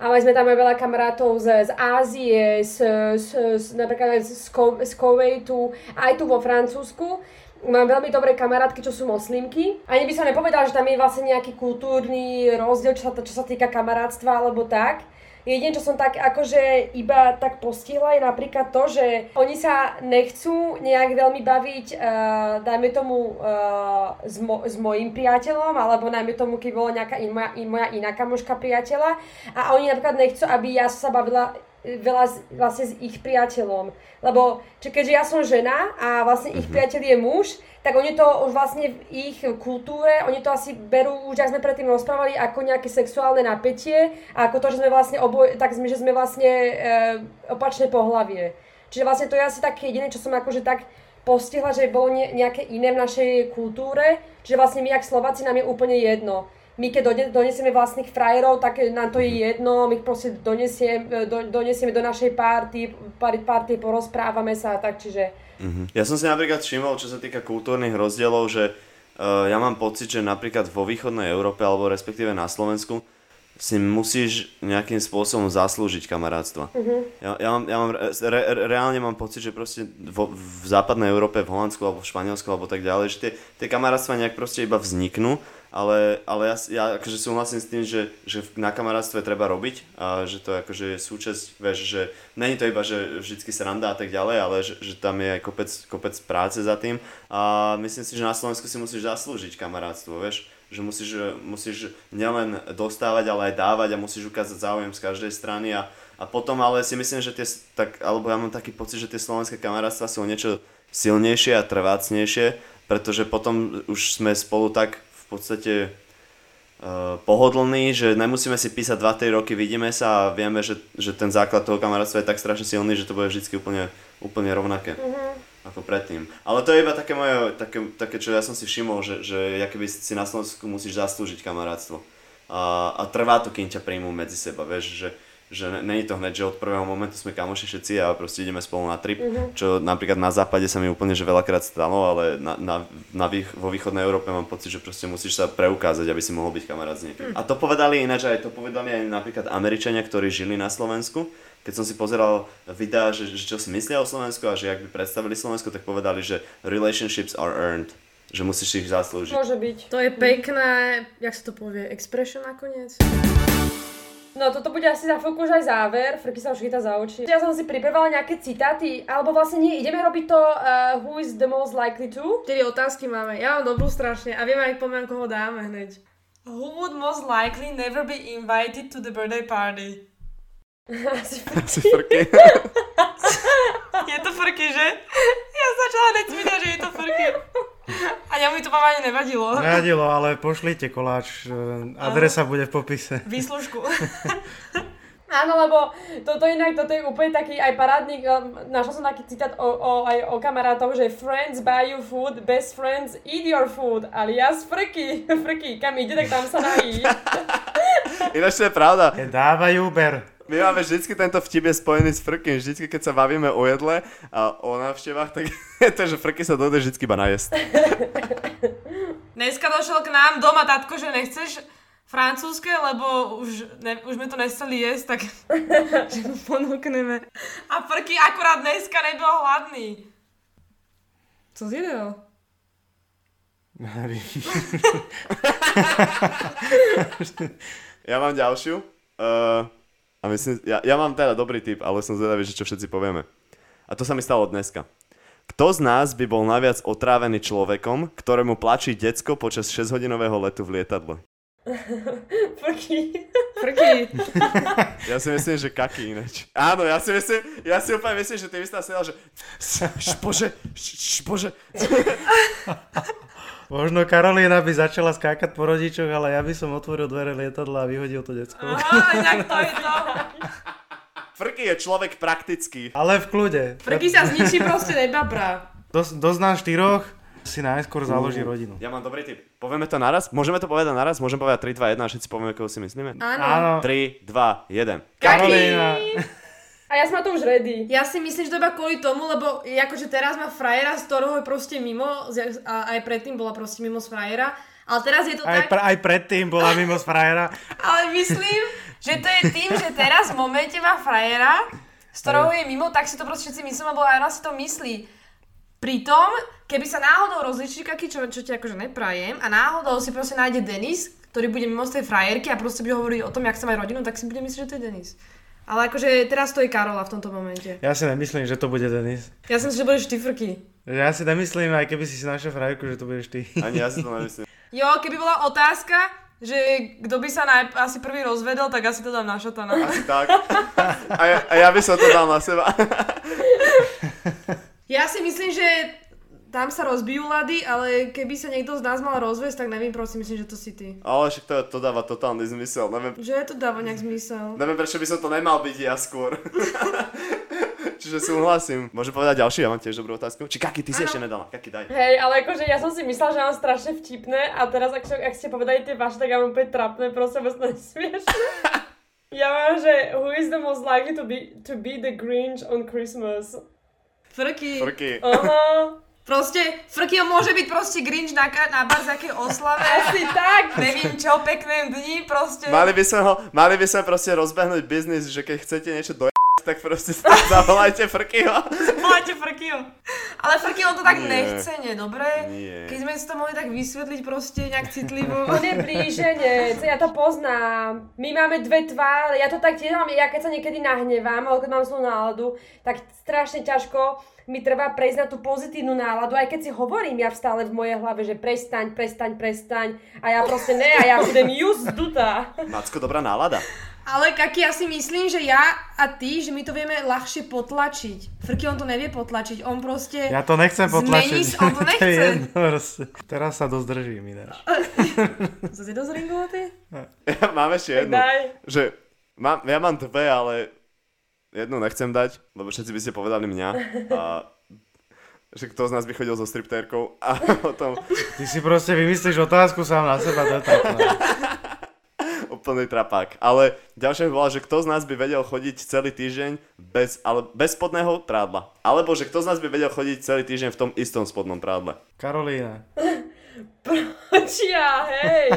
A mali sme tam aj veľa kamarátov z, z Ázie, z, z, z, napríklad z, z Kuwaitu, aj tu vo Francúzsku. mám veľmi dobré kamarátky, čo sú moslimky. Ani by som nepovedala, že tam je vlastne nejaký kultúrny rozdiel, čo sa, čo sa týka kamarátstva alebo tak. Jedine, čo som tak akože iba tak postihla je napríklad to, že oni sa nechcú nejak veľmi baviť, uh, dajme tomu, uh, s, mo- s mojim priateľom, alebo najmä tomu, keď bola nejaká in, moja, in, moja iná kamoška priateľa. A oni napríklad nechcú, aby ja sa bavila veľa z, vlastne s ich priateľom. Lebo či keďže ja som žena a vlastne ich priateľ je muž, tak oni to už vlastne v ich kultúre, oni to asi berú, už ak sme predtým rozprávali, ako nejaké sexuálne napätie a ako to, že sme vlastne oboj, tak sme, že sme vlastne e, opačné pohlavie. Čiže vlastne to je asi také jediné, čo som akože tak postihla, že bolo ne, nejaké iné v našej kultúre, že vlastne my, jak Slováci, nám je úplne jedno my keď donesieme vlastných frajerov, tak nám to je jedno, my ich proste donesieme do, donesieme do našej party, party, porozprávame sa a tak, čiže... Uh-huh. Ja som si napríklad všimol, čo sa týka kultúrnych rozdielov, že uh, ja mám pocit, že napríklad vo východnej Európe, alebo respektíve na Slovensku, si musíš nejakým spôsobom zaslúžiť kamarátstva. Uh-huh. Ja, ja, mám, ja mám, re, reálne mám pocit, že proste vo, v západnej Európe, v Holandsku alebo v Španielsku alebo tak ďalej, že tie, tie kamarátstva nejak proste iba vzniknú ale, ale ja, ja akože súhlasím s tým, že, že na kamarátstve treba robiť a že to akože súčasť, vieš, že není to iba, že vždycky randa a tak ďalej, ale že, že tam je aj kopec, kopec práce za tým. A myslím si, že na Slovensku si musíš zaslúžiť kamarátstvo, vieš, že musíš, musíš nielen dostávať, ale aj dávať a musíš ukázať záujem z každej strany a, a potom ale si myslím, že tie, tak, alebo ja mám taký pocit, že tie slovenské kamarátstva sú niečo silnejšie a trvácnejšie, pretože potom už sme spolu tak podstate uh, pohodlný, že nemusíme si písať 2-3 roky, vidíme sa a vieme, že, že ten základ toho kamarátstva je tak strašne silný, že to bude vždy úplne, úplne rovnaké. Mm-hmm ako predtým. Ale to je iba také moje, také, také čo ja som si všimol, že, že ja keby si na Slovensku musíš zaslúžiť kamarátstvo. A, a trvá to, kým ťa príjmú medzi seba, vieš, že, že není to hneď, že od prvého momentu sme kamoši všetci a proste ideme spolu na trip, mm-hmm. čo napríklad na západe sa mi úplne že veľakrát stalo, ale na, na, na vých, vo východnej Európe mám pocit, že proste musíš sa preukázať, aby si mohol byť kamarát s niekým. Mm. A to povedali ináč aj to povedali aj napríklad Američania, ktorí žili na Slovensku, keď som si pozeral videá, že, že čo si myslia o Slovensku a že ak by predstavili Slovensko, tak povedali, že relationships are earned že musíš ich zaslúžiť. Môže byť. To je pekné, jak sa to povie, expression nakoniec. No toto bude asi za chvíľku už aj záver, Frky sa už chytá za oči. Ja som si pripravila nejaké citáty, alebo vlastne nie, ideme robiť to uh, Who is the most likely to? Tedy otázky máme, ja mám dobrú strašne a viem aj poviem, koho dáme hneď. Who would most likely never be invited to the birthday party? [laughs] asi Frky. [laughs] je to Frky, že? Ja začala hneď že je to Frky. [laughs] A ja mi to vám ani nevadilo. Nevadilo, ale pošlite koláč. E, adresa bude v popise. Výslužku. [laughs] Áno, lebo toto inak, toto je úplne taký aj parádnik, e, našla som taký citát o, o, aj o kamarátoch, že friends buy you food, best friends eat your food, alias frky, [laughs] frky, kam ide, tak tam sa nají. Ináč to je pravda. Dávajú Uber. My máme vždycky tento vtip je spojený s frkým. Vždycky, keď sa bavíme o jedle a o návštevách, tak [laughs] je to, že frky sa dojde vždycky iba najesť. Dneska došiel k nám doma tatko, že nechceš francúzske, lebo už, ne, už sme to nestali jesť, tak [laughs] že mu ponúkneme. A frky akurát dneska nebol hladný. Co zjedel? [laughs] ja mám ďalšiu. Uh, a myslím, ja, ja mám teda dobrý tip, ale som zvedavý, že čo všetci povieme. A to sa mi stalo dneska. Kto z nás by bol naviac otrávený človekom, ktorému plačí decko počas 6-hodinového letu v lietadle? [laughs] Frky. Frky. [laughs] Ja si myslím, že kaky ináč. Áno, ja si myslím, ja si úplne myslím, že ty by si sedel, že [laughs] špože, špože. Možno Karolína by začala skákať po rodičoch, ale ja by som otvoril dvere lietadla a vyhodil to decko. Inak to je to. Frky je človek praktický. Ale v kľude. Frky sa zničí proste nebabra. Dos, dosť nás štyroch si najskôr založí rodinu. Ja mám dobrý tip. Povieme to naraz? Môžeme to povedať naraz? Môžeme povedať 3, 2, 1 a všetci povieme, koho si myslíme? Áno. 3, 2, 1. Karolína. A ja som na to už ready. Ja si myslím, že to iba kvôli tomu, lebo akože teraz má frajera, z ktorého je proste mimo, a aj predtým bola proste mimo z frajera, ale teraz je to aj, tak... Pr- aj predtým bola mimo z frajera. [laughs] ale myslím, že to je tým, že teraz v momente má frajera, z ktorého je mimo, tak si to proste všetci myslím, lebo aj ona si to myslí. Pritom, keby sa náhodou rozličí kaký, čo, čo ti akože neprajem, a náhodou si proste nájde Denis, ktorý bude mimo z tej frajerky a proste bude hovoriť o tom, jak sa má rodinu, tak si bude myslieť, že to je Denis. Ale akože teraz to je Karola v tomto momente. Ja si nemyslím, že to bude Denis. Ja som si, že budeš ty frky. Ja si nemyslím, aj keby si si našiel frajerku, že to budeš ty. Ani ja si to nemyslím. [laughs] Jo, keby bola otázka, že kto by sa naj, asi prvý rozvedol, tak asi to dám na šatana. Asi tak. A ja, a ja by som to dal na seba. [laughs] Ja si myslím, že tam sa rozbijú lady, ale keby sa niekto z nás mal rozviesť, tak neviem, prosím, myslím, že to si ty. Ale však to, to dáva totálny zmysel. Neviem, Že to dáva nejak zmysel. neviem, prečo by som to nemal byť ja skôr. [laughs] Čiže súhlasím. Môžem povedať ďalší, ja mám tiež dobrú otázku. Či Kaki, ty si ešte nedala. Kaki, daj. Hej, ale akože ja som si myslela, že mám strašne vtipné a teraz, ak, ak ste povedali tie vaše, tak ja mám úplne trapné, proste vôbec to nesmiešné. Ja mám, že who is the most likely to be, to be the Grinch on Christmas? Frky. Frky. Aha, Proste, Frky on môže byť proste Grinch na, na barzakej oslave. asi tak. Neviem čo, pekné dni, proste. Mali by sme ho, mali by sme proste rozbehnúť biznis, že keď chcete niečo do tak proste zavolajte Frkyho. [laughs] Volajte Frkyho. Ale Frky on to tak Nie. nechce, nie, dobre? Nie. Keď sme si to mohli tak vysvetliť proste nejak citlivo. [laughs] On je blíženec, ja to poznám. My máme dve tváre, ja to tak tiež mám, ja keď sa niekedy nahnevám, alebo keď mám zlú náladu, tak strašne ťažko mi trvá prejsť na tú pozitívnu náladu, aj keď si hovorím ja stále v mojej hlave, že prestaň, prestaň, prestaň, a ja proste ne, a ja budem just dutá. Macko, dobrá nálada. [laughs] Ale Kaki, ja si myslím, že ja a ty, že my to vieme ľahšie potlačiť. Frky on to nevie potlačiť, on proste... Ja to nechcem Zmení potlačiť. sa, on to [laughs] je nechce. jedno, proste. Teraz sa dosť držím ináč. [laughs] Zase dosť ringovatý? Ja mám ešte jednu. Daj. Že mám, ja mám dve, ale jednu nechcem dať, lebo všetci by ste povedali mňa. A že kto z nás by chodil so striptérkou a [laughs] potom Ty si proste vymyslíš otázku sám na seba, to je tak. no. Úplný trapák. Ale ďalšia by bola, že kto z nás by vedel chodiť celý týždeň bez, ale bez spodného prádla. Alebo že kto z nás by vedel chodiť celý týždeň v tom istom spodnom prádle. Karolína. Čia, hej.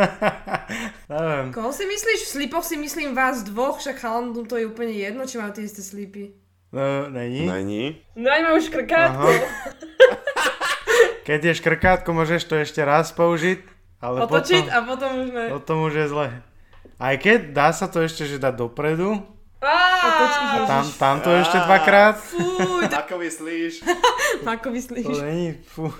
[laughs] Neviem. Koho si myslíš? V slipoch si myslím vás dvoch, však chalandom to je úplne jedno, či majú tie isté slipy. No, není. Není? No aj mám už krkátko. [laughs] Keď je škrkátko, môžeš to ešte raz použiť, ale Otočiť potom, a potom už ne. potom už je zle. Aj keď dá sa to ešte, že dať dopredu, a tam, tam to ešte dvakrát, to Ako myslíš? ako to myslíš? není, fuj.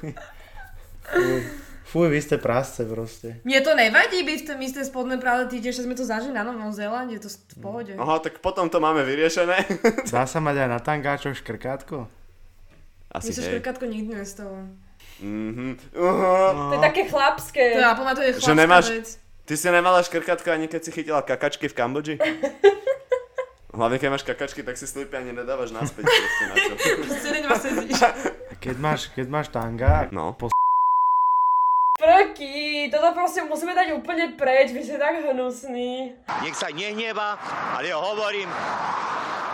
Fuj, fuj vy ste prásce proste. Mne to nevadí byť v tom isté spodné práve týždeň, že sme to zažili na Novom Zélande, to v pohode. Aha, tak potom to máme vyriešené. Dá sa mať aj na tangáčoch škrkátko? Asi My sa škrkátko nikdy nestalo. Mhm. Aha. to je také chlapské. To je, a podľa mňa to je Že nemáš- vec. Ty si nemala škrkátko ani keď si chytila kakačky v Kambodži? [laughs] Hlavne keď máš kakačky, tak si slipy ani nedávaš naspäť. [laughs] proste na čo. [laughs] A keď máš, keď máš tanga, No. po Prky, toto proste musíme dať úplne preč, vy ste tak hnusní. Nech sa nehneva, ale ja hovorím,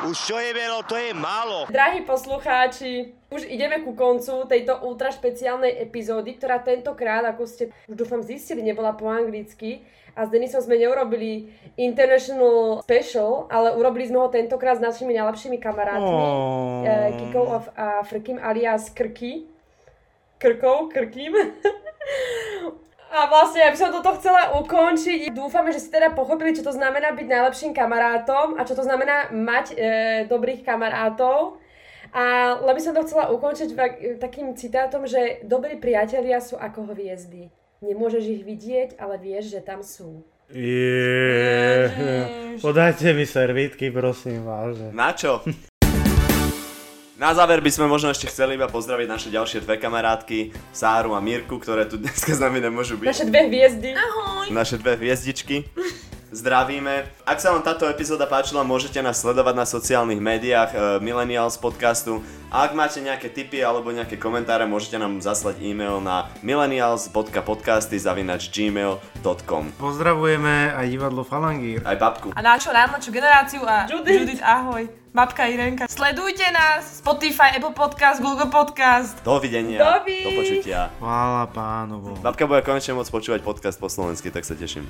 už čo je veľa, to je málo. Drahí poslucháči, už ideme ku koncu tejto ultra špeciálnej epizódy, ktorá tentokrát, ako ste už dúfam zistili, nebola po anglicky. A s Denisom sme neurobili International Special, ale urobili sme ho tentokrát s našimi najlepšími kamarátmi. Oh. eh, Kikou a Frkým alias Krky. Krkou, Krkým. [laughs] A vlastne ja by som toto chcela ukončiť. Dúfame, že si teda pochopili, čo to znamená byť najlepším kamarátom a čo to znamená mať e, dobrých kamarátov. A len by som to chcela ukončiť takým citátom, že dobrí priatelia sú ako hviezdy. Nemôžeš ich vidieť, ale vieš, že tam sú. Yeah. Podajte mi servítky, prosím vás. Na čo? [laughs] Na záver by sme možno ešte chceli iba pozdraviť naše ďalšie dve kamarátky, Sáru a Mirku, ktoré tu dneska s nami nemôžu byť. Naše dve hviezdy. naše dve hviezdičky. Zdravíme. Ak sa vám táto epizóda páčila, môžete nás sledovať na sociálnych médiách e, Millennials podcastu. A ak máte nejaké tipy alebo nejaké komentáre, môžete nám zaslať e-mail na millennials.podcasty.gmail.com Pozdravujeme aj divadlo Falangír. Aj babku. A našu najmladšiu generáciu a Judith. Judith ahoj. Babka Irenka. Sledujte nás Spotify, Apple Podcast, Google Podcast. Dovidenia. Dovi. Do počutia. Chvála pánovu. Babka bude konečne môcť počúvať podcast po slovensky, tak sa teším.